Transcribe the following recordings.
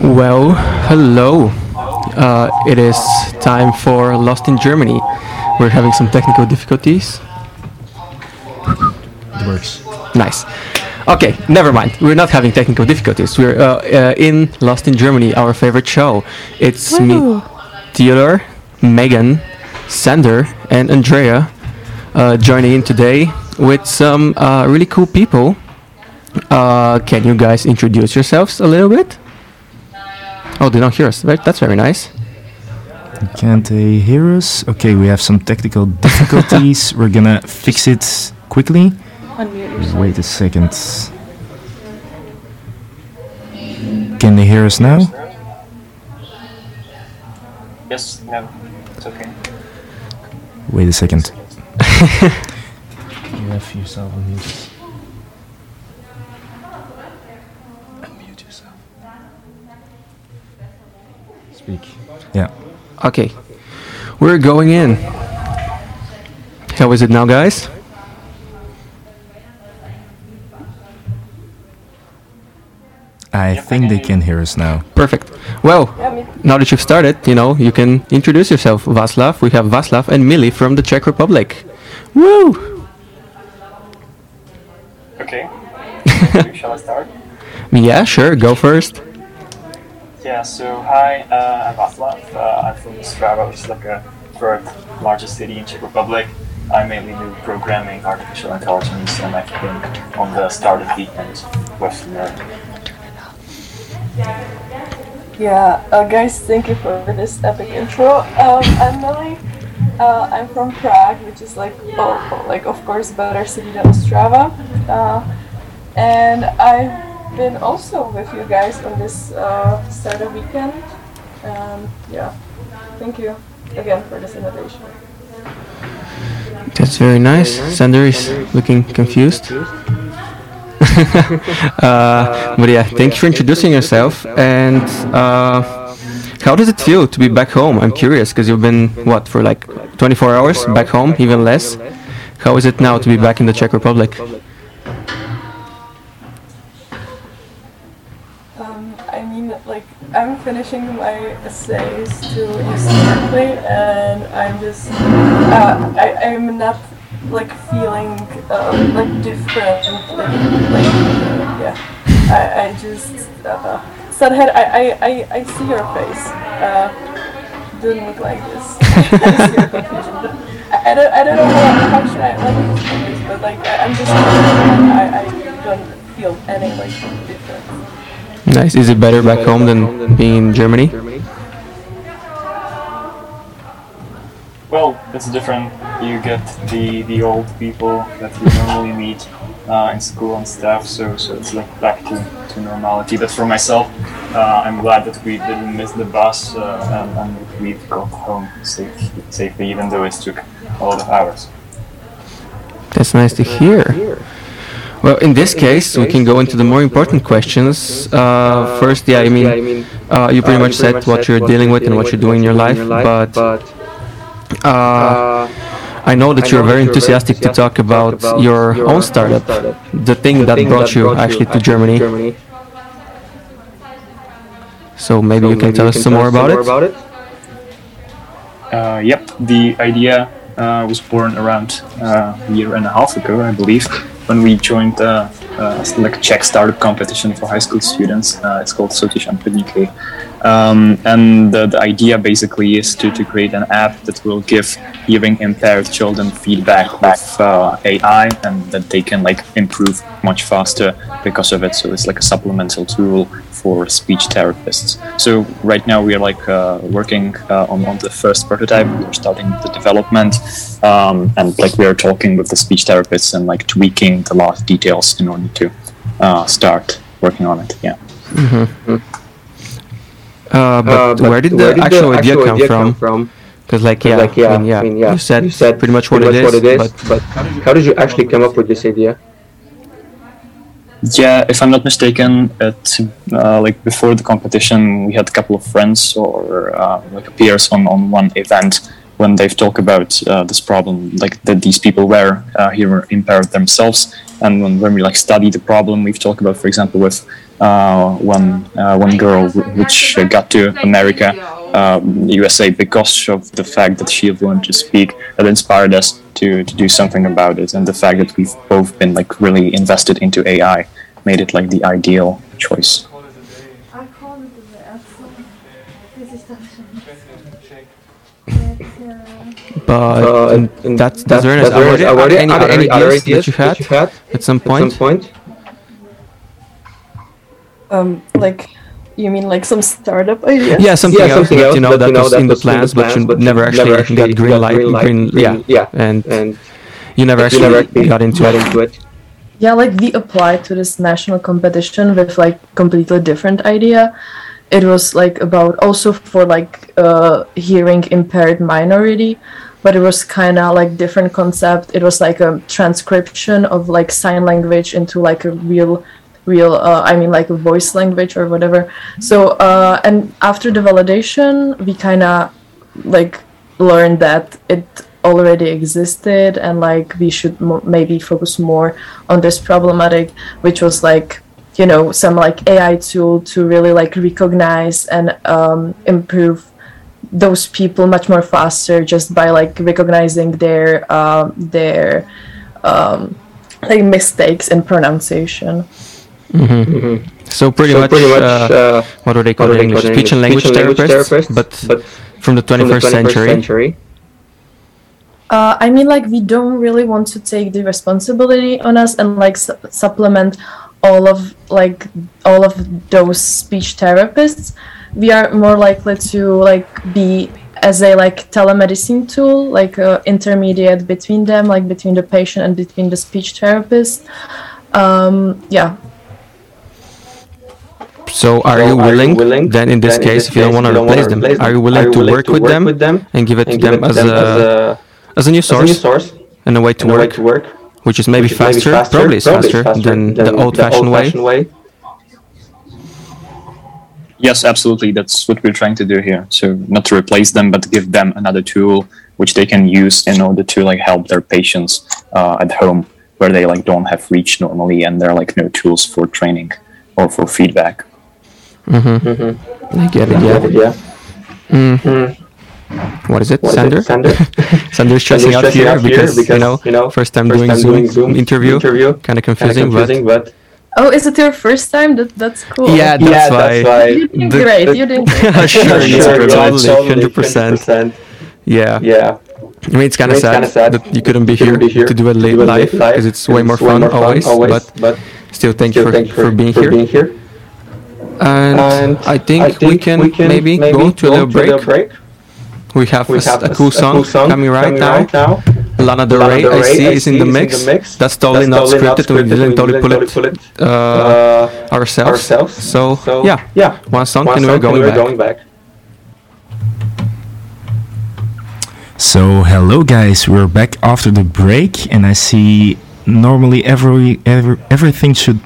Well, hello. Uh, it is time for Lost in Germany. We're having some technical difficulties. It works. Nice. Okay, never mind. We're not having technical difficulties. We're uh, uh, in Lost in Germany, our favorite show. It's me, Theodore, Megan, Sander, and Andrea uh, joining in today with some uh, really cool people. Uh, can you guys introduce yourselves a little bit? Oh, they don't hear us. Right, that's very nice. Can't they hear us? Okay, we have some technical difficulties. We're gonna fix it quickly. Wait a second. Can they hear us now? Yes, no, it's okay. Wait a second. you have yourself on mute. Speak. Yeah. Okay, we're going in. How is it now, guys? I think they can hear us now. Perfect. Well, now that you've started, you know, you can introduce yourself, Vaslav. We have Vaslav and Mili from the Czech Republic. Woo! Okay. Shall I start? Yeah, sure, go first. Yeah, so hi, uh, I'm Václav. Uh, I'm from Ostrava, which is like a third largest city in Czech Republic. I mainly do programming, artificial intelligence, and I've been on the startup team and with Nerd. Yeah, uh, guys, thank you for this epic intro. Um, I'm Millie. Uh, I'm from Prague, which is like, oh, like of course, better city than Ostrava. Uh, and I've been also with you guys on this uh, startup weekend. Um, yeah, thank you again for this invitation. That's very nice. Sander is looking confused. uh, but yeah, thank you for introducing yourself. And uh, how does it feel to be back home? I'm curious because you've been, what, for like 24 hours back home, even less? How is it now to be back in the Czech Republic? I'm finishing my essays to UC and I'm just, uh, I, I'm not, like, feeling, uh, like, different, like, like uh, yeah. I, I just, uh, Sadhead, I, I, I, I see your face. Uh, didn't look like this. I see your. I, I, don't, I don't know how, how should I, like, but, like, I, I'm just, I, I don't feel any, like, difference. Nice. Is it better back home than being in Germany? Well, it's different. You get the the old people that you normally meet uh, in school and stuff, so so it's like back to, to normality. But for myself, uh, I'm glad that we didn't miss the bus uh, and, and we got home safe, safely, even though it took a lot of hours. That's nice to hear. Well, in this case, we can go into the more important questions. Uh, first, yeah, I mean, uh, you pretty much said what you're dealing with and what you're doing in your life, but uh, I know that you're very enthusiastic to talk about your own startup, the thing that brought you actually to Germany. So maybe you can tell us some more about it. Uh, yep, the idea uh, was born around uh, a year and a half ago, I believe, when we joined uh, uh, like a Czech startup competition for high school students. Uh, it's called na podniky. Um, and the, the idea basically is to, to create an app that will give hearing impaired children feedback with uh, AI and that they can like improve much faster because of it. So it's like a supplemental tool for speech therapists. So right now we are like uh, working uh, on, on the first prototype. We're starting the development um, and like we are talking with the speech therapists and like tweaking the last details in order to uh, start working on it. Yeah. Uh, but, where did the actual idea come from? Because, like, yeah, I mean, yeah, you said, pretty much what, pretty it, much is, what it is, but but how did you actually come up with this idea? Yeah, if I'm not mistaken, it uh, like before the competition, we had a couple of friends or uh, like peers on, on one event when they've talked about uh, this problem, like that these people were uh, hearing impaired themselves, And when, when we like study the problem, we've talked about, for example, with uh, one uh, one girl which uh, got to America, um, USA, because of the fact that she learned to speak. That inspired us to, to do something about it, and the fact that we've both been like really invested into AI made it like the ideal choice. But Uh, and and that's that's that's very nice. that's very Are there, nice. are there any Are other there any other ideas ideas that you had that you had at some at some point? point? Um, like, you mean like some startup idea? Yeah, something yeah, else something that else you know that, was that in the was plans, but you never actually got green light. Green, yeah, yeah, and and you never you actually never actually got into got it. into it. Yeah, like we applied to this national competition with like completely different idea. It was like about also for like uh, hearing impaired minority, but it was kind of like different concept. It was like a transcription of like sign language into like a real, real. Uh, I mean like a voice language or whatever. So uh, and after the validation, we kind of like learned that it already existed and like we should maybe focus more on this problematic which was like you know some like ai tool to really like recognize and um, improve those people much more faster just by like recognizing their um, their um, like mistakes in pronunciation So pretty so much, pretty much, uh, uh, what do they what call it in English? call it in Speech and language Speech and therapists, therapists, but but from the from the 21st 21st century. century. Uh, I mean, like, we don't really want to take the responsibility on us and like su- supplement all of like all of those speech therapists. We are more likely to like be as a like telemedicine tool, like uh, intermediate between them, like between the patient and between the speech therapist. Um, yeah, So are So you willing, then in this case, if you don't want to replace them, are you willing to work with them and give it to and give them it as them a as a new as a new source source and a way to and a way work, to work, which is maybe which is maybe faster, faster, probably is faster, than, the old-fashioned way. way. Yes, absolutely. That's what we're trying to do here. So not to replace them, but give them another tool which they can use in order to like help their patients uh, at home where they like don't have reach normally and there are like no tools for training or for feedback. Mm-hmm. I get it, Yeah, yeah. yeah. What is it, What is Sander? it? Sander? Sander's stressing out stressing here out here because, you know, you know, first time first doing time Zoom, doing Zoom interview, interview, kind of confusing, confusing, but Oh, is it your first time? That that's cool. Yeah, that's yeah, why. that's why. You're doing The- great. the- You're doing great. sure, yes, Sure, totally, totally, hundred percent. 100%. Yeah. Yeah. I mean, it's kind I of mean, sad, sad that you couldn't be, couldn't here, to do it late live because it's way more fun always. But but still, thank you for, thank you for being for here. being here. And, And I, think we can, maybe, go to a little break. We have, We a, have a cool song, coming right now. now. Lana Del Rey, I see, I is in the is in mix. the mix. That's totally not scripted. We didn't totally pull it pull it uh, uh, ourselves. ourselves. So, So yeah, yeah. one song One and we're song going and back. going back. So hello guys, we're back after the break, and I see normally every, every everything should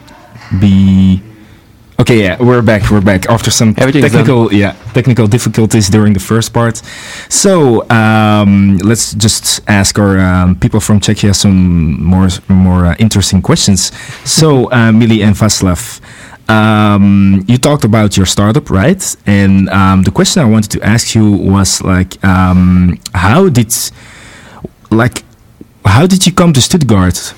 be okay. Yeah, we're back. We're back after some technical yeah technical difficulties during the first part. So um, let's just ask our um, people from Czechia some more more uh, interesting questions. So uh, Mili and Vaslav. Um, you talked about your startup, right? And um, the question I wanted to ask you was like, um, how did, like, how did you come to Stuttgart?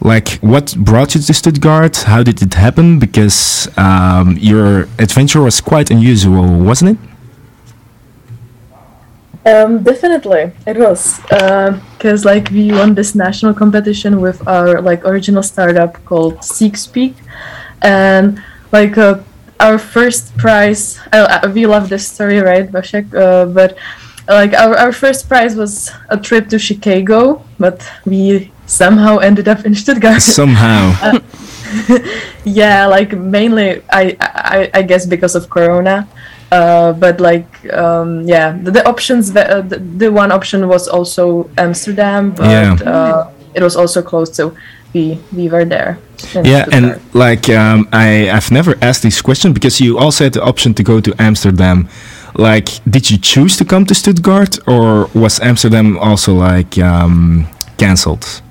Like, what brought you to Stuttgart? How did it happen? Because um, your adventure was quite unusual, wasn't it? Um, definitely, it was because like we won this national competition with our like original startup called Seek Speak, and like uh, our first prize. I, we love this story, right, Vasek? Uh, but like our, our first prize was a trip to Chicago, but we somehow ended up in Stuttgart. Somehow. yeah, like mainly I I, I guess because of Corona. Uh, but like um, yeah, the, the options that, uh, the, the one option was also Amsterdam, but Yeah. uh, it was also close, so we we were there. yeah, and like um, I, I've never asked this question because you also had the option to go to Amsterdam. Like, did you choose to come to Stuttgart, or was Amsterdam also like um, cancelled?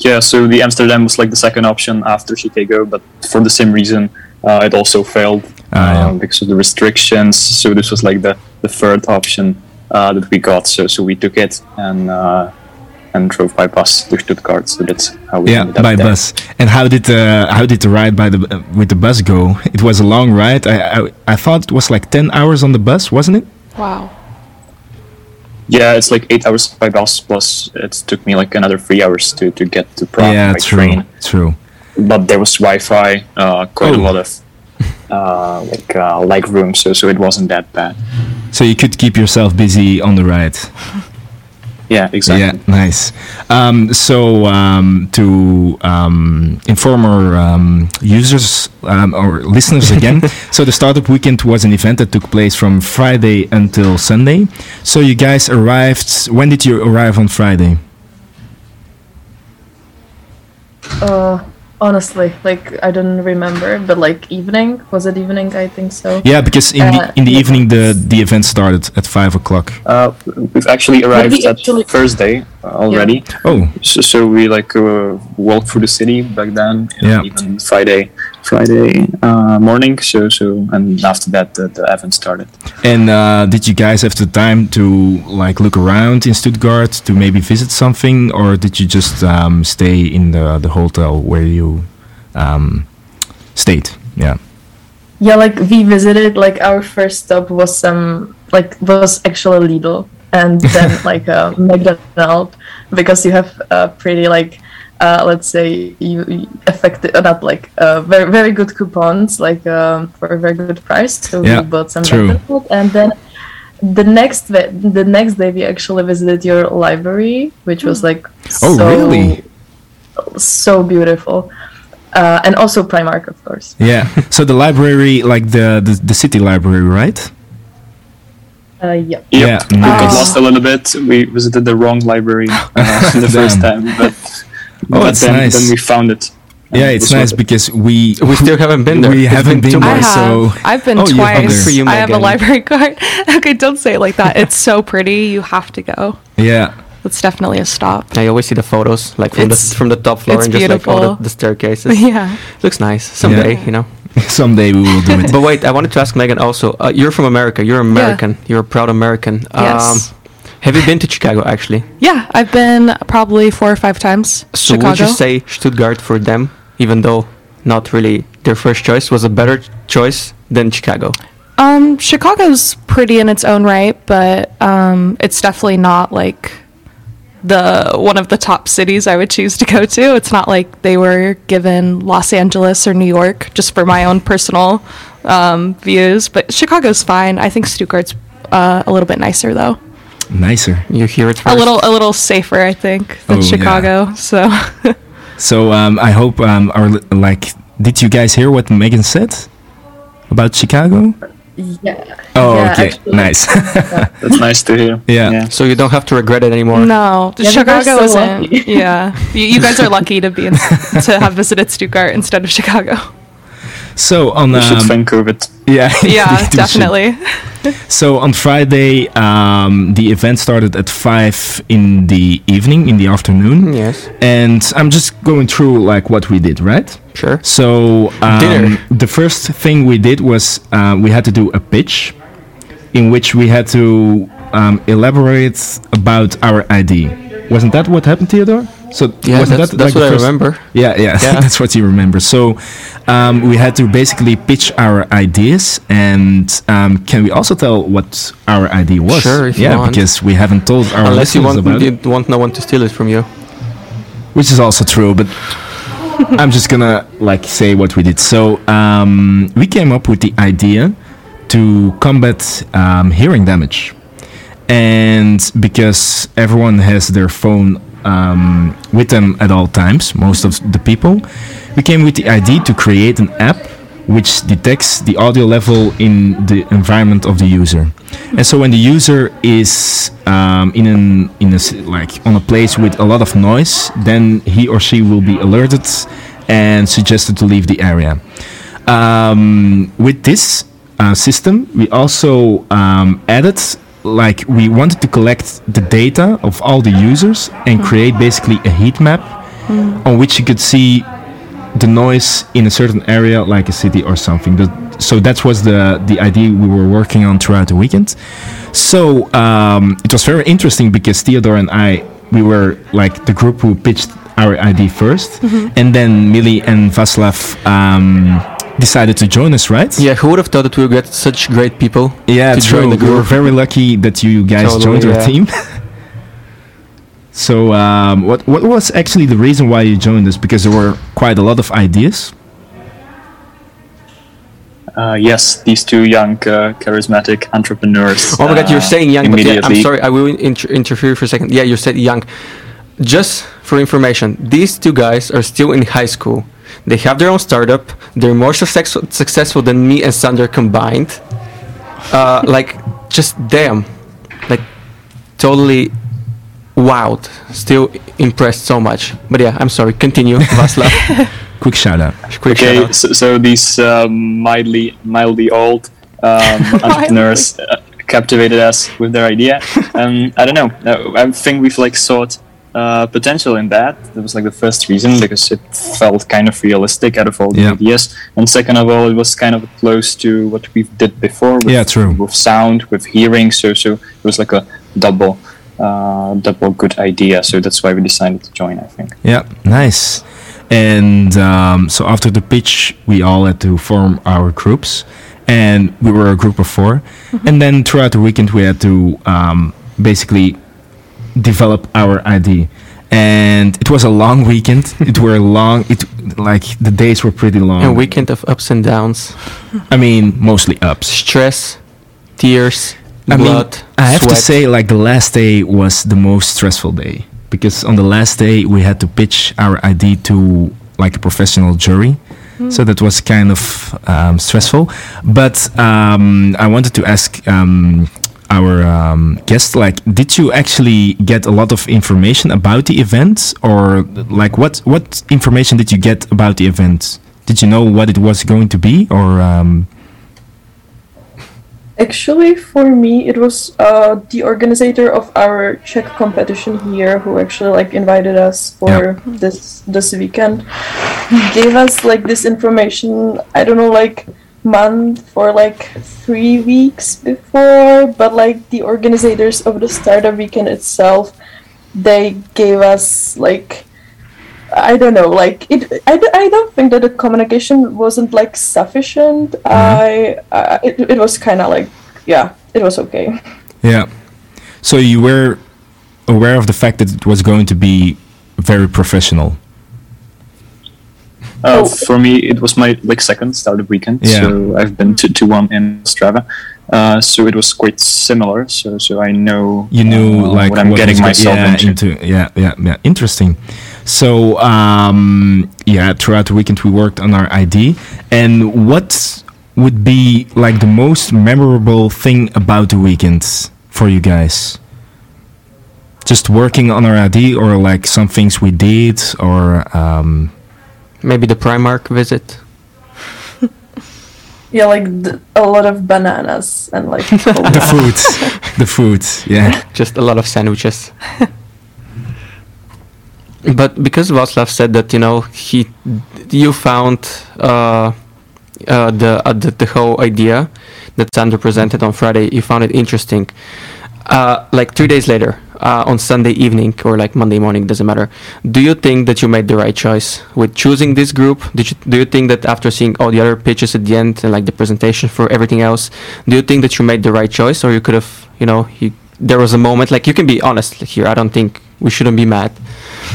Yeah, so the Amsterdam was like the second option after Chicago, but for the same reason, uh, it also failed yeah. um, because of the restrictions. So this was like the, the third option uh, that we got. So so we took it and uh, and drove by bus to Stuttgart. So that's how we Yeah, ended up by there. bus. And how did the how did the ride by the uh, with the bus go? It was a long ride. I, I I thought it was like ten hours on the bus, wasn't it? Wow. Yeah, it's like eight hours by bus plus it took me like another three hours to, to get to Prague yeah, by true, train. true. But there was Wi-Fi, uh, quite Oh. a lot of uh, like uh, leg room, so so it wasn't that bad. So you could keep yourself busy on the ride. Yeah, exactly. Yeah, nice. Um, so um, to um, inform our um, users um, or listeners again, so the startup weekend was an event that took place from Friday until Sunday. So you guys arrived. When did you arrive on Friday? Uh, honestly, like I don't remember, but like evening was it evening? I think so. Yeah, because in the Uh, in the yeah. evening the the event started at five o'clock. Uh, we've actually arrived we at actually- Thursday already. Oh, So, so we like uh, walked through the city back then, Yeah. even Friday, Friday uh, morning. So, so, and after that, the, the event started. and uh, did you guys have the time to like look around in Stuttgart to maybe visit something, or did you just um, stay in the the hotel where you um, stayed? Yeah. Yeah, like we visited. Like our first stop was some like was actually Lidl, and then like uh, McDonald's because you have a pretty like uh, let's say you, you effective uh, not like uh, very very good coupons like um, for a very good price. So Yeah, we bought some true. And then the next ve- the next day we actually visited your library, which was like Oh, so, really? so beautiful. Uh, and also Primark, of course. Yeah. so the library, like the, the the city library, right? Uh, yeah. Yep. Yeah, We got lost a little bit. We visited the wrong library uh, the first time, but, Oh, but it's then, nice. then we found it. Yeah, it's nice it. because we We still haven't been there. We It's haven't been been two I there, have. so I've been Oh, twice. For you, I have a library card. okay, don't say it like that. It's so pretty. You have to go. yeah. It's definitely a stop. I always see the photos, like from It's- the from the top floor it's and just like all the, beautiful. the staircases. yeah. Looks nice someday, you know. Someday we will do it. But wait, I wanted to ask Megan also. Uh, you're from America. You're American. You're a proud American. Um, Yes. Have you been to Chicago actually? Yeah, I've been probably four or five times. So Chicago. would you say Stuttgart for them, even though not really their first choice, was a better choice than Chicago? Um, Chicago's pretty in its own right, but um, it's definitely not like the one of the top cities I would choose to go to. It's not like they were given Los Angeles or New York, just for my own personal um, views. But Chicago's fine. I think Stuttgart's uh, a little bit nicer though. Nicer. You hear it first. A little, a little safer, I think, than Oh, yeah. Chicago. So So um, I hope um, our like. Did you guys hear what Megan said about Chicago? Yeah. Oh, Yeah, okay, actually. nice. That's nice to hear. Yeah. So you don't have to regret it anymore. no, Yeah, Chicago so isn't. lucky. Yeah, you, you guys are lucky to be in, to have visited Stuttgart instead of Chicago. So on We should um, thank COVID. yeah, Yeah, we should. definitely. So on Friday, um, the event started at five in the evening, in the afternoon, Yes, and I'm just going through like what we did, right? sure. So um, Dinner. the first thing we did was uh, we had to do a pitch, in which we had to um, elaborate about our ID. Wasn't that what happened, Theodore? So Yeah, wasn't that's, that that's like what I remember. Yeah, yeah, Yeah. that's what you remember. So um, we had to basically pitch our ideas, and um, can we also tell what our idea was? Sure, if you yeah, want. because we haven't told our Unless you want, about it, you want no one to steal it from you. which is also true. But I'm just gonna like say what we did. So um, we came up with the idea to combat um, hearing damage, and because everyone has their phone um, with them at all times, most of the people, we came with the idea to create an app which detects the audio level in the environment of the user. And so when the user is um, in an in a like on a place with a lot of noise, then he or she will be alerted and suggested to leave the area. Um, with this uh, system, we also um, added like we wanted to collect the data of all the users and create basically a heat map on which you could see the noise in a certain area, like a city or something. So that was the the idea we were working on throughout the weekend. So um, it was very interesting because Theodore and I we were like the group who pitched our idea 1st and then Millie and Vaslav um, decided to join us, right? Yeah, who would have thought that we would get such great people? Yeah, to true. join the We were very lucky that you guys Totally, joined our yeah. team. so, um, what what was actually the reason why you joined us? Because there were quite a lot of ideas. Uh, yes, these two young, uh, charismatic entrepreneurs. Oh my god, you're uh, saying young, but yeah, I'm sorry, I will inter- interfere for a second. Yeah, you said young. Just for information, these two guys are still in high school. They have their own startup. They're more success- successful than me and Sander combined. Uh, like, just damn. Like, totally wowed. Still impressed so much. But yeah, I'm sorry. Continue, Vaslav. Quick shout out. Quick Okay, shout-out. so, so these um, mildly, mildly old um, entrepreneurs uh, captivated us with their idea. Um, I don't know. uh, I think we've like sought uh, potential in that. That was like the first reason because it felt kind of realistic out of all the Yeah. ideas. And second of all, it was kind of close to what we did before. With, Yeah, true. With sound, with hearing. So so it was like a double. Uh, double good idea, so that's why we decided to join. I think. Yeah, nice. And um, so after the pitch, we all had to form our groups, and we were a group of 4 And then throughout the weekend, we had to um, basically develop our idea. And it was a long weekend. it were long. It like the days were pretty long. A weekend of ups and downs, I mean, mostly ups. stress, tears, I mean. I have to say, like the last day was the most stressful day because on the last day we had to pitch our ID to like a professional jury. So that was kind of um, stressful. But um, I wanted to ask um, our um, guest, like, did you actually get a lot of information about the event, or like what what information did you get about the event? Did you know what it was going to be, or um, Actually, for me, it was uh, the organizer of our Czech competition here who actually like invited us for this this weekend. He gave us like this information. I don't know, like month for like three weeks before, but like the organizers of the startup weekend itself, they gave us like I don't know, like it. I, I don't think that the communication wasn't like sufficient. Mm-hmm. I, I it, it was kind of like yeah, it was okay. Yeah. So you were aware of the fact that it was going to be very professional. Uh, Oh. For me, it was my like second startup weekend, Yeah. so I've been to, to one in Ostrava. Uh, so it was quite similar. So so I know You knew uh, like what I'm what getting myself yeah, into. Yeah, yeah, yeah. Interesting. So um, yeah, throughout the weekend we worked on our ID. And what would be like the most memorable thing about the weekend for you guys? Just working on our ID, or like some things we did, or um, Maybe the Primark visit. Yeah, like th- a lot of bananas and like the food, the food. Yeah. just a lot of sandwiches. but because Václav said that you know he, you found uh, uh, the, uh, the the whole idea that Sander presented on Friday, you found it interesting. Uh, like three days later, uh, on Sunday evening or like Monday morning, doesn't matter. Do you think that you made the right choice with choosing this group? Did you do you think that after seeing all the other pitches at the end and like the presentation for everything else, do you think that you made the right choice, or you could have, you know, you, there was a moment like you can be honest here. I don't think we shouldn't be mad,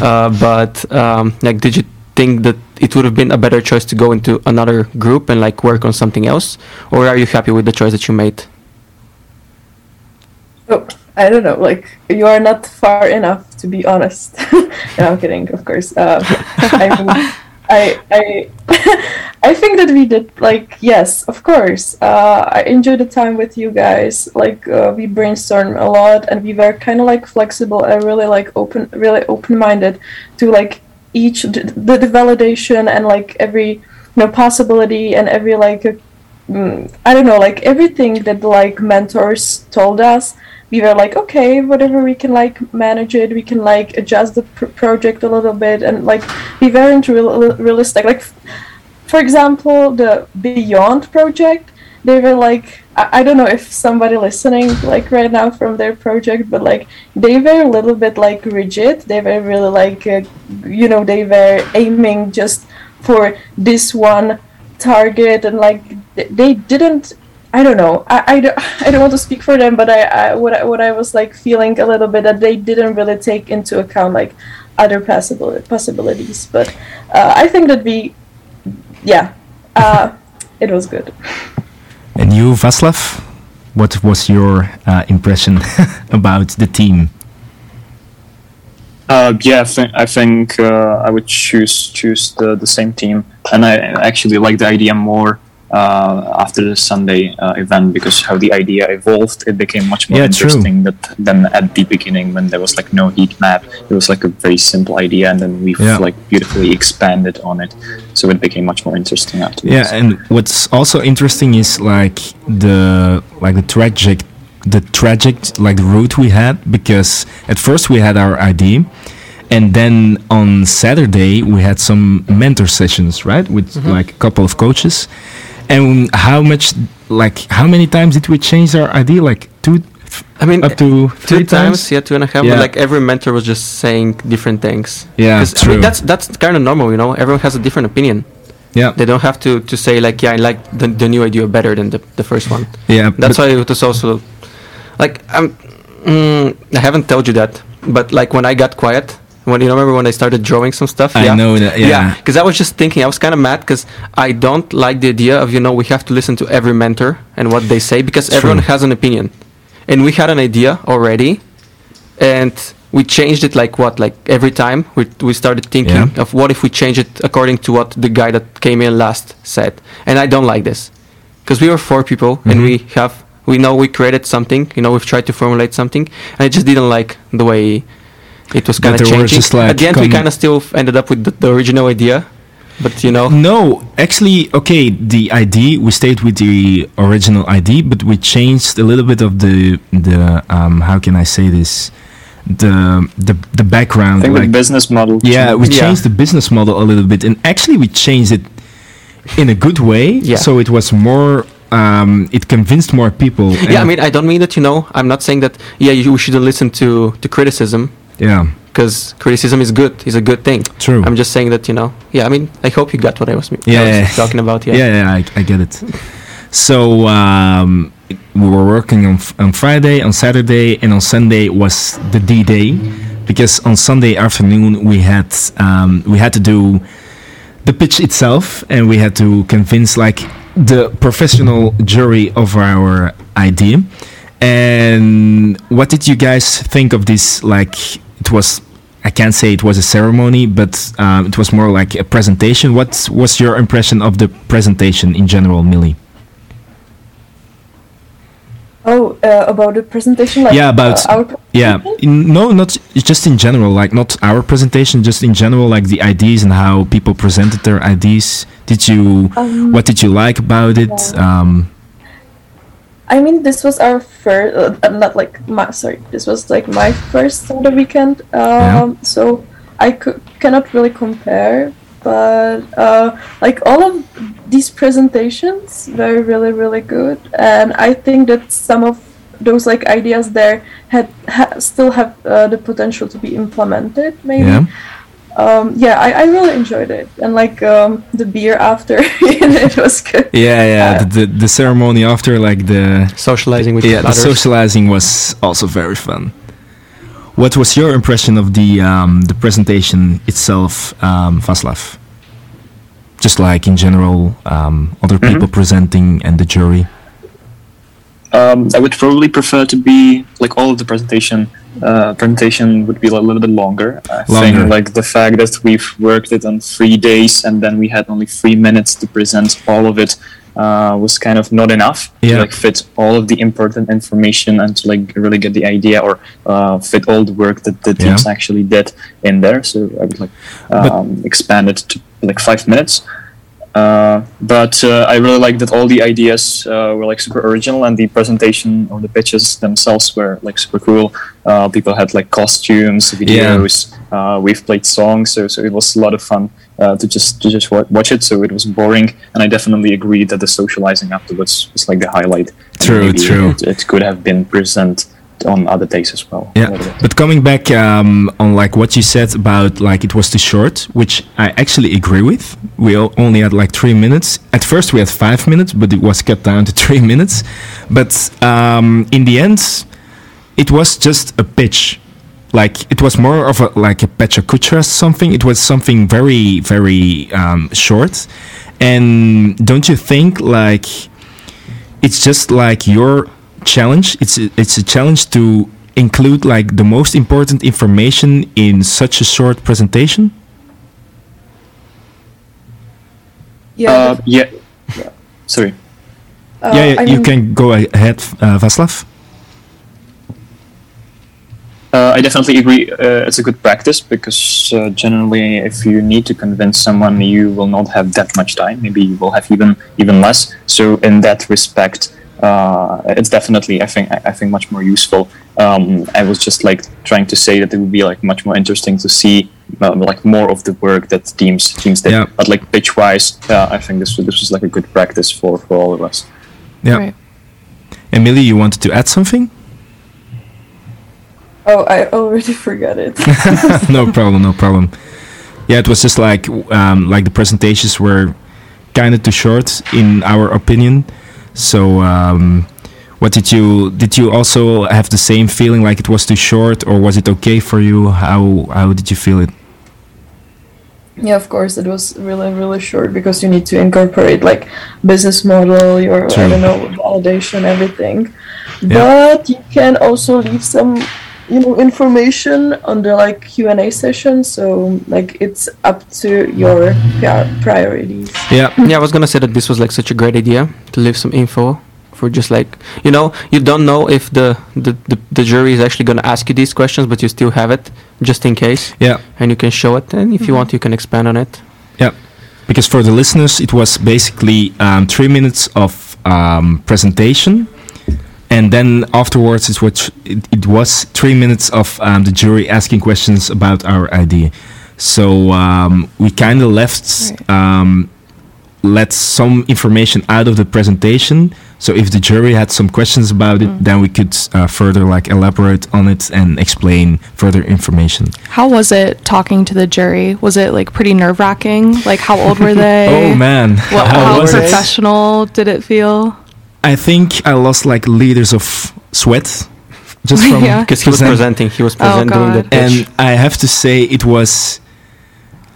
uh, but um, like, did you think that it would have been a better choice to go into another group and like work on something else, or are you happy with the choice that you made? Oh, I don't know. Like you are not far enough to be honest. no, I'm kidding. Of course. Uh, I mean, I I I think that we did like yes, of course. Uh, I enjoyed the time with you guys. Like uh, we brainstormed a lot, and we were kind of like flexible and really like open, really open minded to like each the, the validation and like every you know possibility and every like. Uh, mm, I don't know, like everything that like mentors told us we were like, okay, whatever, we can like manage it. We can like adjust the pr- project a little bit, and like we weren't real realistic. Like, f- for example, the Beyond project, they were like, I, I don't know if somebody listening like right now from their project, but like they were a little bit like rigid. They were really like, uh, you know, they were aiming just for this one target and like they didn't I don't know. I, I, don't, I don't want to speak for them, but I, I what I, what I was like feeling a little bit that they didn't really take into account like other possible possibilities. But uh, I think that we, yeah, uh, it was good. And you, Vaslav, what was your uh, impression about the team? Uh, yeah, I think I think uh, I would choose choose the, the same team, and I actually like the idea more uh, after the Sunday uh, event because how the idea evolved, it became much more Yeah, interesting that, than at the beginning when there was like no heat map. It was like a very simple idea, and then we've Yeah. like beautifully expanded on it, so it became much more interesting afterwards. Yeah, and what's also interesting is like the like the tragic the tragic like the route we had because at first we had our ID and then on Saturday we had some mentor sessions, right? With like a couple of coaches. And how much like how many times did we change our idea? Like two I mean, up to two three times, yeah, two and a half. Yeah. But like every mentor was just saying different things. Yeah, 'Cause, I true. mean, that's that's kind of normal, you know. Everyone has a different opinion. yeah. They don't have to, to say like, yeah, I like the, the new idea better than the, the first one. Yeah. That's why it was also like I'm. Mm, I haven't told you that, but like when I got quiet, when you remember when I started drawing some stuff. I yeah? know that, yeah. because I was just thinking, I was kind of mad because I don't like the idea of you know we have to listen to every mentor and what they say because everyone has an opinion, and we had an idea already, and we changed it like what like every time we we started thinking Yeah. of what if we change it according to what the guy that came in last said, and I don't like this because we were four people and Mhm. we have we know we created something you know we've tried to formulate something and I just didn't like the way it was kind of changing just, like, at the end we kind of still ended up with the, the original idea but you know No, actually, okay, the ID we stayed with the original ID, but we changed a little bit of the the um how can I say this the the the I background think the business model. yeah we Yeah. changed the business model a little bit and actually we changed it in a good way Yeah. so it was more um it convinced more people yeah I mean I don't mean that you know I'm not saying that yeah you, we shouldn't listen to to criticism yeah because criticism is good It's a good thing true I'm just saying that you know yeah I mean I hope you got what I was, I was yeah. talking about yeah, yeah, yeah, I, I get it. So um, we were working on f- on Friday, on Saturday, and on Sunday was the D Day, because on Sunday afternoon we had um, we had to do the pitch itself, and we had to convince like the professional jury of our idea. And what did you guys think of this? Like it was. I can't say it was a ceremony, but um, it was more like a presentation. What was your impression of the presentation in general, Millie? Oh, uh, about the presentation, like Yeah, about- uh, Yeah, in, no, not just in general. Like not our presentation, just in general, like the ideas and how people presented their ideas. Did you? Um, what did you like about it? Um, I mean, this was our first, uh, uh, not like my, sorry, this was like my first of the weekend. Um, so I could, cannot really compare, but uh, like all of these presentations were really, really good, and I think that some of those like ideas there had ha- still have uh, the potential to be implemented. Maybe. yeah, Um, yeah, I, I really enjoyed it, and like um, the beer after, it was good. yeah, yeah. Uh, the, the the ceremony after, like the socializing with yeah, the others socializing was also very fun. What was your impression of the um, the presentation itself, um, Vaslav? Just like in general, um, other Mhm. people presenting and the jury. Um, I would probably prefer to be like all of the presentation. Uh, presentation would be a little bit longer. I Longer. think like the fact that we've worked it on three days and then we had only three minutes to present all of it uh, was kind of not enough Yeah. to like fit all of the important information and to like really get the idea or uh, fit all the work that the teams Yeah. actually did in there. So I would like um, expand it to like five minutes. Uh, but uh, I really liked that all the ideas uh, were like super original, and the presentation or the pitches themselves were like super cool. Uh, people had like costumes, videos. Uh, we've played songs, so so it was a lot of fun uh, to just to just wa- watch it. So it was boring, and I definitely agree that the socializing afterwards was like the highlight. True, true. It, it could have been present on other days as well. Yeah, but coming back um, on like what you said about like it was too short, which I actually agree with. We all only had like three minutes. At first we had five minutes, but it was cut down to three minutes. But um, in the end, it was just a pitch. Like it was more of a like a Petra Kuchra something. It was something very very um, short. And don't you think like it's just like your challenge it's a, it's a challenge to include like the most important information in such a short presentation Yeah. Uh, yeah. Sorry. uh, yeah, yeah I you mean, can go ahead uh, Vaslav Uh, I definitely agree. Uh, it's a good practice because uh, generally, if you need to convince someone, you will not have that much time. Maybe you will have even even less. So in that respect, uh, it's definitely I think I I think much more useful. Um, I was just like trying to say that it would be like much more interesting to see uh, like more of the work that teams teams did. Yeah. But like pitch wise, uh, I think this was this was like a good practice for for all of us. yeah Right. Emily you wanted to add something Oh, I already forgot it. no problem no problem yeah it was just like um, like the presentations were kind of too short in our opinion so um, what did you did you also have the same feeling like it was too short or was it okay for you how how did you feel it yeah, of course, it was really, really short because you need to incorporate like business model, your True. I don't know validation, everything. Yeah. But you can also leave some, you know, information under like Q and A session. So like it's up to your pri- priorities. yeah Yeah, I was gonna say that this was like such a great idea to leave some info for just like you know you don't know if the the, the, the jury is actually gonna ask you these questions, but you still have it just in case, yeah and you can show it. And if you want, you can expand on it. Yeah, because for the listeners, it was basically um, three minutes of um, presentation, and then afterwards, it was it, was three minutes of um, the jury asking questions about our idea. So um, we kind of left um, let some information out of the presentation. So if the jury had some questions about it, then we could uh, further like elaborate on it and explain further information. How was it talking to the jury? Was it like pretty nerve wracking? Like how old were they? Oh man, What, How how professional did it feel? I think I lost like liters of sweat just from Yeah. Because he was presenting, he was Oh, present doing the pitch. and I have to say it was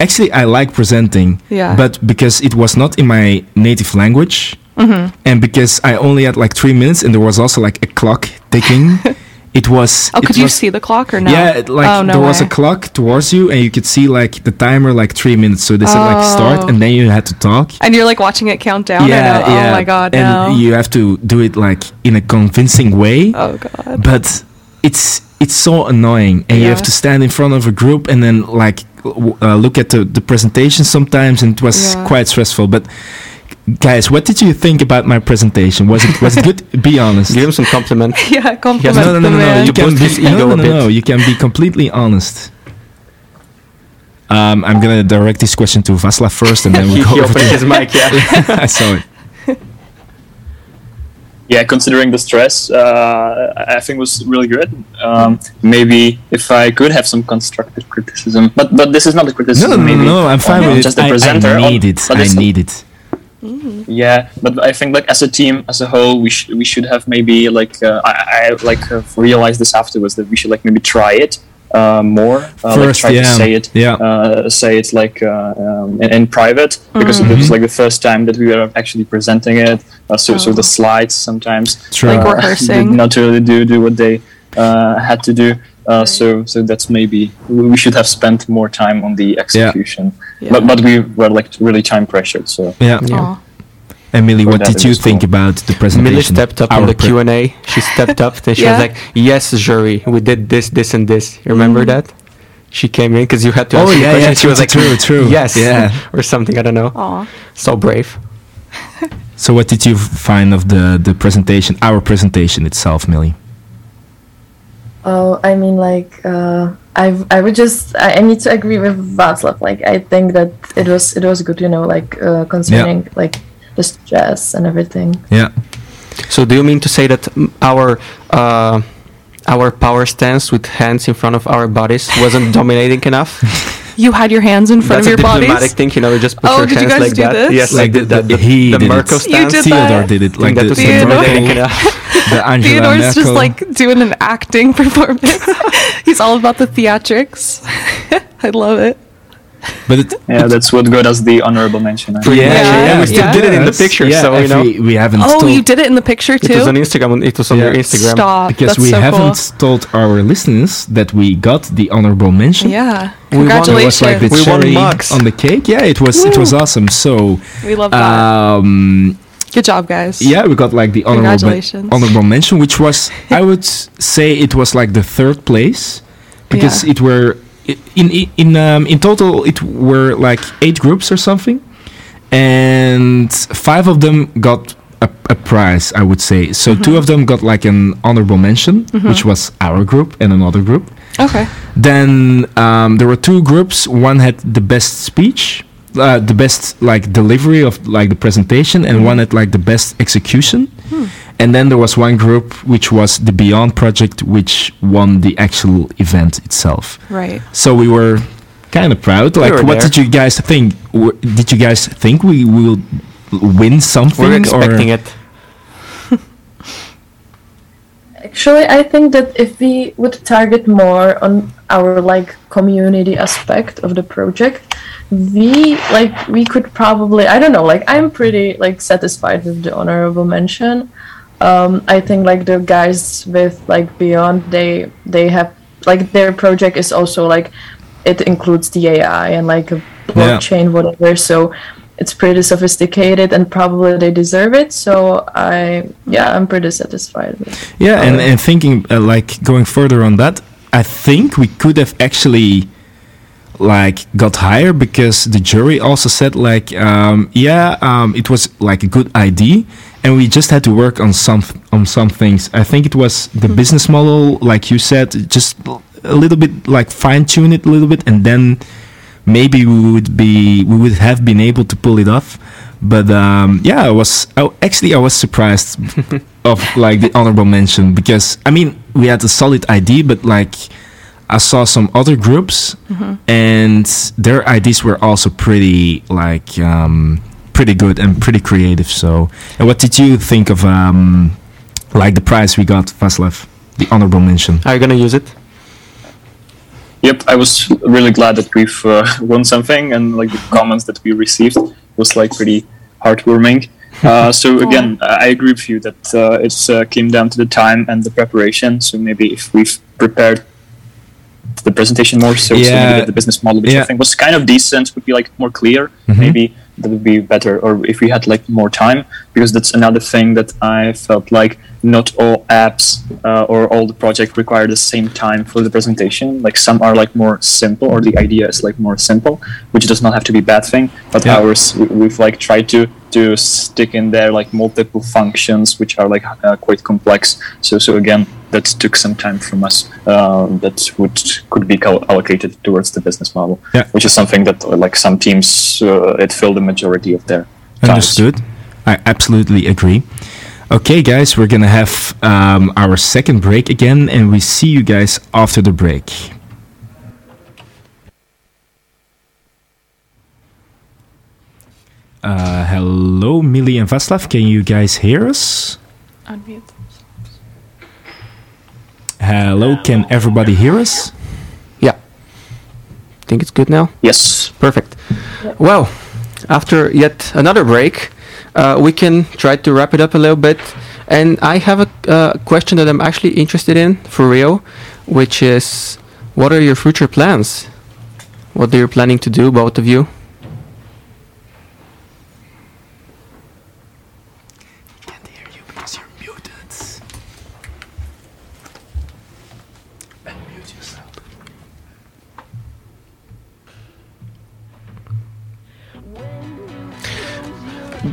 actually I like presenting, Yeah. but because it was not in my native language, Mm-hmm. and because I only had like three minutes, and there was also like a clock ticking, it was. Oh, it could you see the clock or no? Yeah, like oh, no there was a clock towards you, and you could see like the timer like three minutes. So they said like Oh. start, and then you had to talk. And you're like watching it count down. yeah, no? yeah. Oh my god, and no. you have to do it like in a convincing way oh god. but it's it's so annoying and you have to stand in front of a group and then like w- uh, look at the, the presentation sometimes and it was Yeah. quite stressful but guys what did you think about my presentation was it was it good be honest Give him some compliment. yeah, compliment no no no no, no. man. you can be his no, no, no, no, you can be completely honest um, I'm gonna direct this question to Vaslav first and then we he, go he over opened to his mic, yeah. I saw it yeah, considering the stress, uh, I I think was really good. Um, maybe if I could have some constructive criticism, but but this is not a criticism. no no, maybe no I'm fine with it just the I, presenter. I on- need it I need it Yeah, but I think like as a team, as a whole, we should we should have maybe like uh, I, I like have realized this afterwards that we should like maybe try it uh, more. Uh, like First, try yeah, to say it. yeah. Uh, say it like uh, um, in, in private because it was like the first time that we were actually presenting it. Uh, so so Oh. the slides sometimes True. Like uh, rehearsing. not really do do what they uh, had to do. Uh, so so that's maybe we we should have spent more time on the execution. Yeah. But but we were like really time pressured. So. yeah Yeah. Emily, For what did you think cool. about the presentation? Emily stepped up on Our the pre- Q and A. She stepped up. Then she Yeah. was like, "Yes, jury, we did this, this, and this. You remember mm-hmm. that?" She came in because you had to Oh, ask her yeah, questions. yeah, she was true, like, true, true. Yes, Yeah. or something. I don't know. Aw. So brave. So, what did you find of the the presentation, our presentation itself, Millie? Oh, I mean, like, uh, I I would just I, I need to agree with Václav. Like, I think that it was it was good, you know, like uh, concerning like the stress and everything. Yeah. So do you mean to say that our uh, our power stance with hands in front of our bodies wasn't dominating enough? You had your hands in front That's of your a diplomatic bodies. thing, you know. You just put Oh, your did you guys like do that. this? Yes, Like like the- the, the, the- he the did it. Merkel You stance. did Theodore that? did it I think like that the, was the Theodore. intimidating Merkel, enough. the Angela Theodore's just like doing an acting performance. He's all about the theatrics. I love it. but it, Yeah, that's what got us the honorable mention. I think. Yeah, Yeah, we still yeah. did it in the picture, yeah, so you know. we, we haven't. Oh, told, you did it in the picture too. It was on Instagram. It was on Yeah. your Instagram. Stop. because That's we so haven't told our listeners that we got the honorable mention. Yeah. We won- It was like the We won cherry on the cake. Yeah, it was it was awesome. So, we love that. um, Good job, guys. yeah, we got like the honorable men- honorable mention, which was I would say it was like the third place because Yeah. it were in in in, um, in total it were like eight groups or something, and five of them got. A, a prize, I would say. So Mm-hmm. two of them got like an honorable mention, which was our group and another group. Okay. Then um, there were two groups. One had the best speech, uh, the best like delivery of like the presentation, and one had like the best execution. And then there was one group which was the Beyond project, which won the actual event itself. Right. So we were kind of proud. Like, were what there. did you guys think? W- did you guys think we will win something? We're expecting or? it. Actually, I think that if we would target more on our like community aspect of the project, we like we could probably I don't know like I'm pretty like satisfied with the honorable mention. Um, I think like the guys with like Beyond they they have like their project is also like it includes the AI and like a blockchain whatever so it's pretty sophisticated and probably they deserve it so I yeah I'm pretty satisfied with Yeah, and, and thinking uh, like going further on that, I think we could have actually like got higher because the jury also said like um, yeah um, it was like a good idea and we just had to work on some on some things. I think it was the business model, like you said, just a little bit like fine tune it a little bit, and then maybe we would be we would have been able to pull it off. But um, yeah, I was I, actually I was surprised of like the honorable mention because I mean we had a solid idea, but like I saw some other groups and their ideas were also pretty like um, pretty good and pretty creative. So, and what did you think of um, like the prize we got, Václav, the honorable mention? Are you gonna use it? Yep, I was really glad that we've uh, won something, and like the comments that we received was like pretty heartwarming. Uh, so again, I I agree with you that uh, it uh, came down to the time and the preparation. So maybe if we've prepared the presentation more, so, so Yeah. maybe that the business model, which Yeah. I think was kind of decent, would be like more clear. Mhm. Maybe that would be better, or if we had like more time, because that's another thing that I felt like not all apps uh, or all the project require the same time for the presentation. Like some are like more simple, or the idea is like more simple, which does not have to be a bad thing. But Yeah. ours, we- we've like tried to to stick in there like multiple functions, which are like uh, quite complex. So so again, that took some time from us. Um, that would could be cal- allocated towards the business model, Yeah. which is something that uh, like some teams uh, it filled the majority of their times. Understood. I absolutely agree. Okay, guys, we're gonna have um, our second break again, and we see you guys after the break. Uh, hello, Millie and Václav. Can you guys hear us? Unmute. Hello, can everybody hear us? Yeah. Think it's good now? Yes. Perfect. Well, after yet another break, uh, we can try to wrap it up a little bit. And I have a uh, question that I'm actually interested in for real, which is what are your future plans? What are you planning to do, both of you?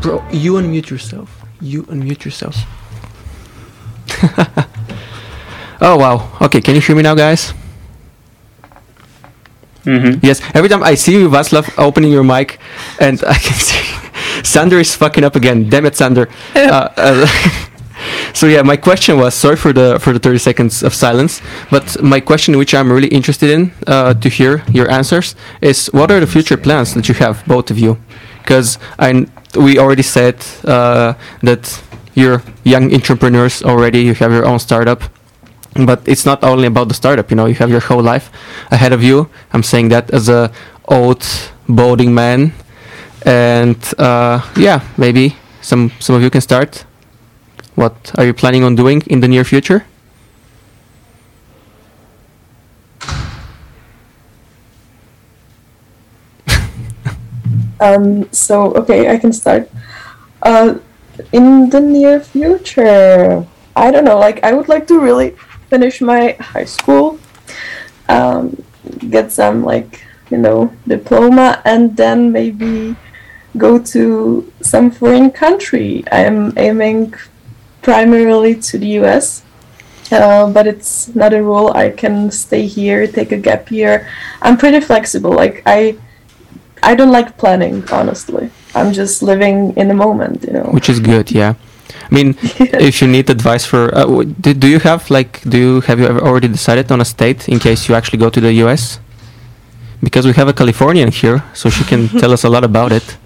Bro, you unmute yourself. You unmute yourself. oh wow. Okay, can you hear me now, guys? Mm-hmm. Yes. Every time I see you, Václav, opening your mic, and I can see Sander is fucking up again. Damn it, Sander. uh, uh, so yeah, my question was sorry for the for the 30 seconds of silence, but my question, which I'm really interested in uh, to hear your answers, is what are the future plans that you have, both of you? Because I we already said uh, that you're young entrepreneurs already. You have your own startup. But it's not only about the startup you know you have your whole life ahead of you. I'm saying that as a old boating man. And uh, yeah maybe some some of you can start. What are you planning on doing in the near future Um, so okay, I can start. Uh, in the near future, I don't know. Like, I would like to really finish my high school, um, get some like you know diploma, and then maybe go to some foreign country. I am aiming primarily to the U.S. Uh, but it's not a rule. I can stay here, take a gap year. I'm pretty flexible. Like I, I don't like planning, honestly. I'm just living in the moment, you know. which is good yeah i mean if you need advice for uh, do, do you have like do you have you ever already decided on a state in case you actually go to the us because we have a californian here so she can tell us a lot about it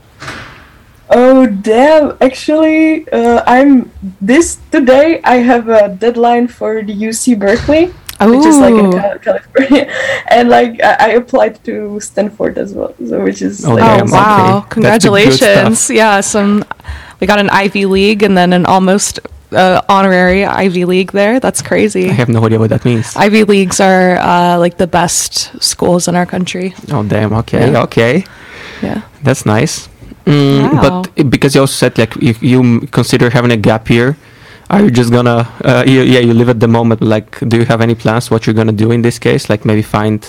Oh damn! Actually, uh, I'm this today. I have a deadline for the UC Berkeley, which is like in California, and like I, I applied to Stanford as well, so which is Oh, like, Oh damn, wow! okay. That's the good Congratulations! Yeah, some we got an Ivy League and then an almost uh, honorary Ivy League there. That's crazy. i have no idea what that means Ivy Leagues are uh, like the best schools in our country. oh damn okay Yeah. okay Yeah. that's nice mm, Wow. but because you also said like you, you consider having a gap year are you just gonna uh, you, yeah you live at the moment like do you have any plans what you're gonna do in this case? Like maybe find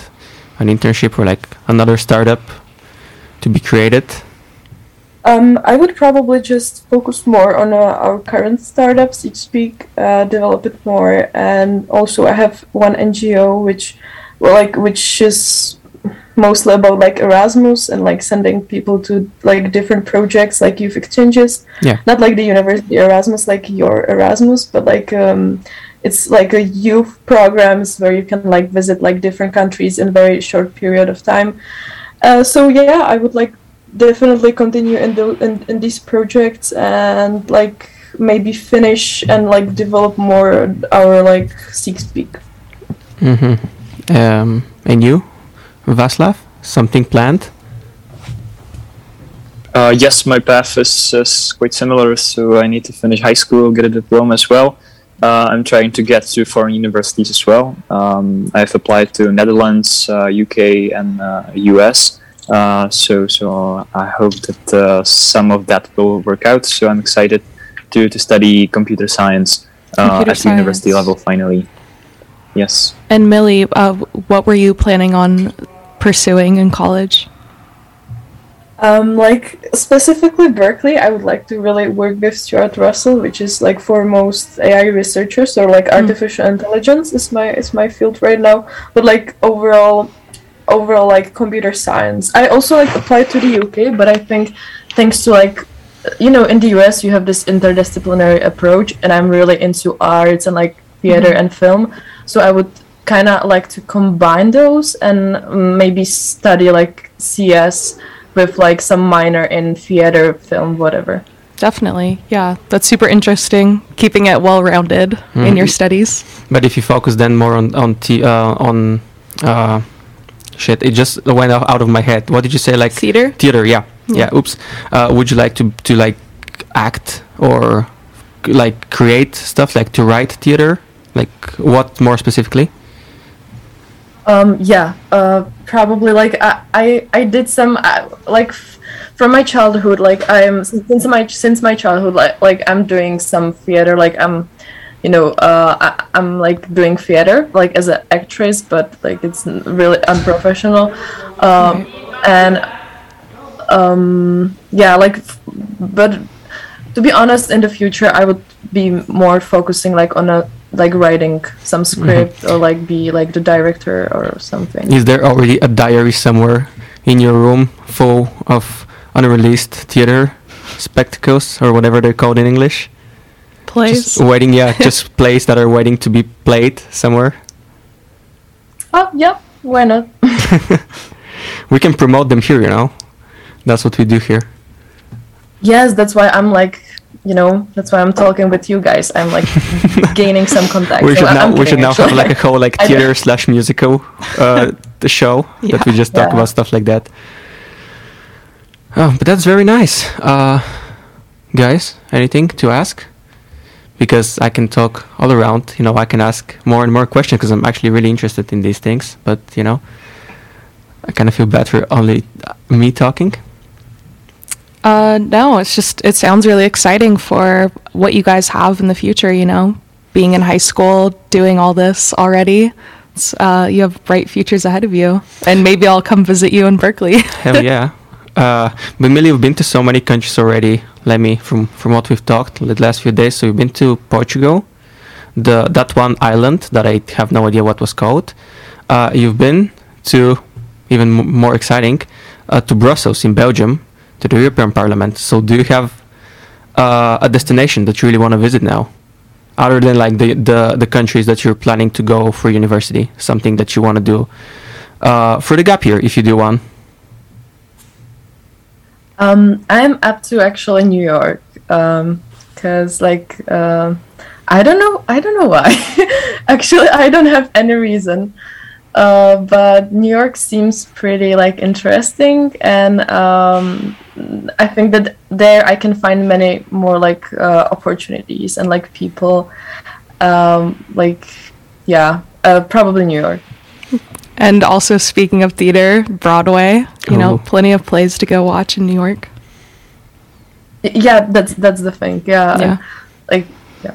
an internship or like another startup to be created? Um, I would probably just focus more on uh, our current startups, each speak, uh, develop it more, and also I have one NGO which, well, like which is mostly about like Erasmus and like sending people to like different projects like youth exchanges. Yeah. Not like the university Erasmus, like your Erasmus, but like um, it's like a youth programs where you can like visit like different countries in a very short period of time. Uh, so yeah, I would like definitely continue in the in, in these projects and like maybe finish and like develop more our like Seek Speak. mm-hmm. um, and you Václav something planned Uh, yes, my path is, is quite similar. So I need to finish high school, get a diploma as well. Uh, I'm trying to get to foreign universities as well. Um, I've applied to Netherlands, uh, UK, and uh, US. Uh, so so I hope that uh, some of that will work out. So I'm excited to, to study computer science uh, Computer at the university level finally. Yes. And Millie, uh, what were you planning on pursuing in college? Um, like specifically Berkeley, I would like to really work with Stuart Russell, which is like foremost AI researchers or like artificial intelligence is my is my field right now. But like overall, overall like computer science. I also like applied to the UK, but I think thanks to like you know in the US you have this interdisciplinary approach, and I'm really into arts and like theater and film, so I would kind of like to combine those and maybe study like CS with like some minor in theater, film, whatever. Definitely, yeah. That's super interesting. Keeping it well rounded in your studies. but if you focus then more on on t- uh, on uh, shit it just went out out of my head what did you say like Theater? theater yeah yeah, Yeah. oops uh, would you like to to like act or c- like create stuff like to write theater like what more specifically Um, yeah, uh, probably like I, I, I did some uh, like f- from my childhood. Like I'm since my since my childhood, like like I'm doing some theater. Like I'm, you know, uh, I, I'm like doing theater like as an actress, but like it's really unprofessional. Um, and um, yeah, like, f- but to be honest, in the future, I would be more focusing like on a like writing some mm-hmm. script or like be like the director or something. Is there already a diary somewhere in your room full of unreleased theater spectacles or whatever they're called in English? Plays. Just waiting, yeah, just plays that are waiting to be played somewhere. Oh, yeah, why not? We can promote them here, you know. That's what we do here. yes, that's why I'm like, you know, that's why I'm talking with you guys. I'm like gaining some contacts. we should I- now we should now have like a whole like theater slash musical uh the show that we just talk Yeah. about stuff like that. Oh, but that's very nice. Uh, guys, anything to ask? Because I can talk all around. You know, I can ask more and more questions because I'm actually really interested in these things. But you know, I kind of feel bad for only uh, me talking. Uh, no, it's just it sounds really exciting for what you guys have in the future. You know, being in high school, doing all this already. Uh, you have bright futures ahead of you, and maybe I'll come visit you in Berkeley. Hell yeah. Uh, but Millie, we've been to so many countries already. Let me, from from what we've talked the last few days. So we've been to Portugal, the that one island that I have no idea what was called. Uh, you've been to even m- more exciting uh, to Brussels in Belgium, to the European Parliament. So do you have uh, a destination that you really want to visit now, other than like the, the the countries that you're planning to go for university? Something that you want to do uh, for the gap year, if you do one. Um, I'm up to actually New York, um, cause like uh, I don't know, I don't know why. actually, I don't have any reason. Uh, but New York seems pretty like interesting, and um, I think that there I can find many more like uh, opportunities and like people, um, like yeah, uh, probably New York. and also, speaking of theater, Broadway. You know, Oh. plenty of plays to go watch in New York. Yeah, that's that's the thing. Yeah, Yeah. like yeah.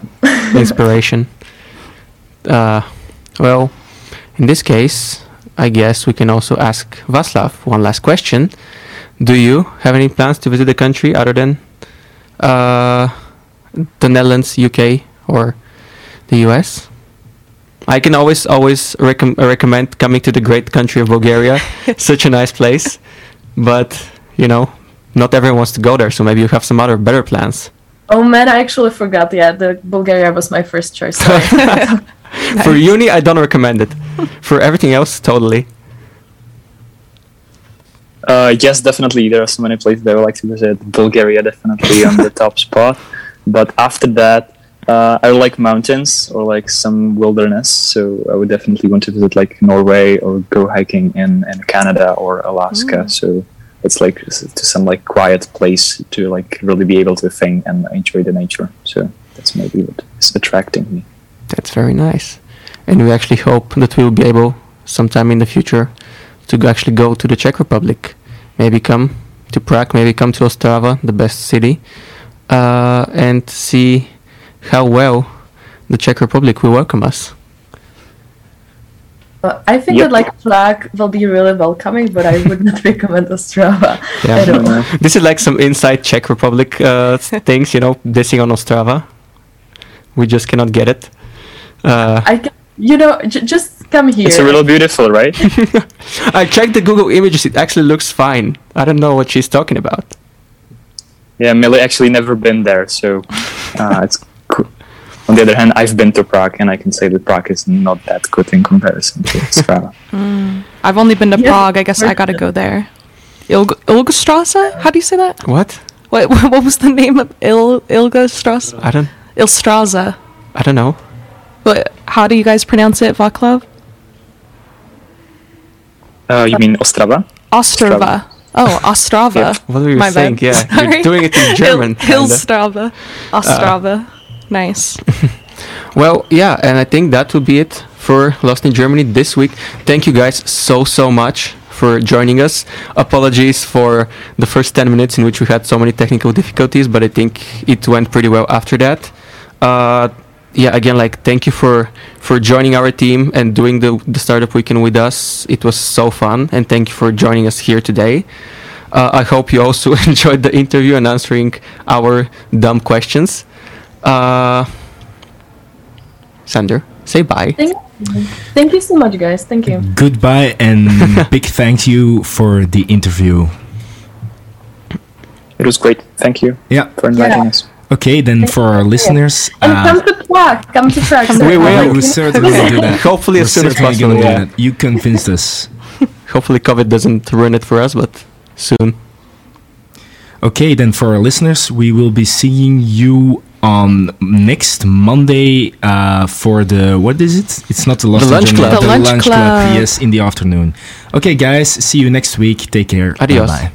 inspiration. Uh, well, in this case, I guess we can also ask Václav one last question. Do you have any plans to visit the country other than uh, the Netherlands, UK, or the US? I can always always recom- recommend coming to the great country of Bulgaria. Such a nice place, but you know, not everyone wants to go there. So maybe you have some other better plans. Oh man, I actually forgot. Yeah, the Bulgaria was my first choice. Sorry. For uni, I don't recommend it. For everything else, totally. Uh, yes, definitely. There are so many places that I would like to visit. Bulgaria, definitely on the top spot. But after that, uh, I like mountains or like some wilderness. So I would definitely want to visit like Norway or go hiking in, in Canada or Alaska. So it's like to some like quiet place to like really be able to think and enjoy the nature. So that's maybe what is attracting me. That's very nice. And we actually hope that we will be able sometime in the future to actually go to the Czech Republic. Maybe come to Prague, maybe come to Ostrava, the best city, uh, and see how well the Czech Republic will welcome us. Uh, I think Yep. that like Prague will be really welcoming, but I would not recommend Ostrava Yeah. at all. This is like some inside Czech Republic uh, things, you know, dissing on Ostrava. We just cannot get it. Uh, I can, you know, j- just come here. It's a little beautiful, right? I checked the Google images. It actually looks fine. I don't know what she's talking about. Yeah, Millie actually never been there, so uh, it's cool. On the other hand, I've been to Prague, and I can say that Prague is not that good in comparison to Strava. I've only been to Yeah, Prague. I guess I gotta go there. Ilg- Ilgestrasse? How do you say that? What? What What was the name of Il Ilgestrasse? I don't. Ilstrasse. I don't know. What? How do you guys pronounce it, Vaclav? Uh, you mean Ostrava? Ostrava. Oh, Ostrava. Yeah. What were you My saying? bad. Yeah, Sorry. you're doing it in German. Il- kinda. Ilstrava. Ostrava. Nice. Well, yeah, and I think that will be it for Lost in Germany this week. Thank you guys so so much for joining us. Apologies for the first 10 minutes in which we had so many technical difficulties, but I think it went pretty well after that. Uh, yeah, again, like thank you for for joining our team and doing the the startup weekend with us. It was so fun, and thank you for joining us here today. Uh, I hope you also enjoyed the interview and answering our dumb questions. Uh, Sander, say bye. Thank, thank you so much, guys. Thank you. Goodbye and big thank you for the interview. It was great. Thank you Yeah. for inviting Yeah. us. Okay, then for our listeners, And uh, come to Prague. Come to Prague. Wait, wait, we will certainly do that. Hopefully We're as soon as possible. gonna do Yeah. that. You convinced us. Hopefully COVID doesn't ruin it for us, but soon. Okay, then for our listeners, we will be seeing you on next Monday uh, for the what is it? It's not the Lost in lunch Germany, club. The lunch club. Yes, in the afternoon. Okay, guys, see you next week. Take care. Adios. Bye.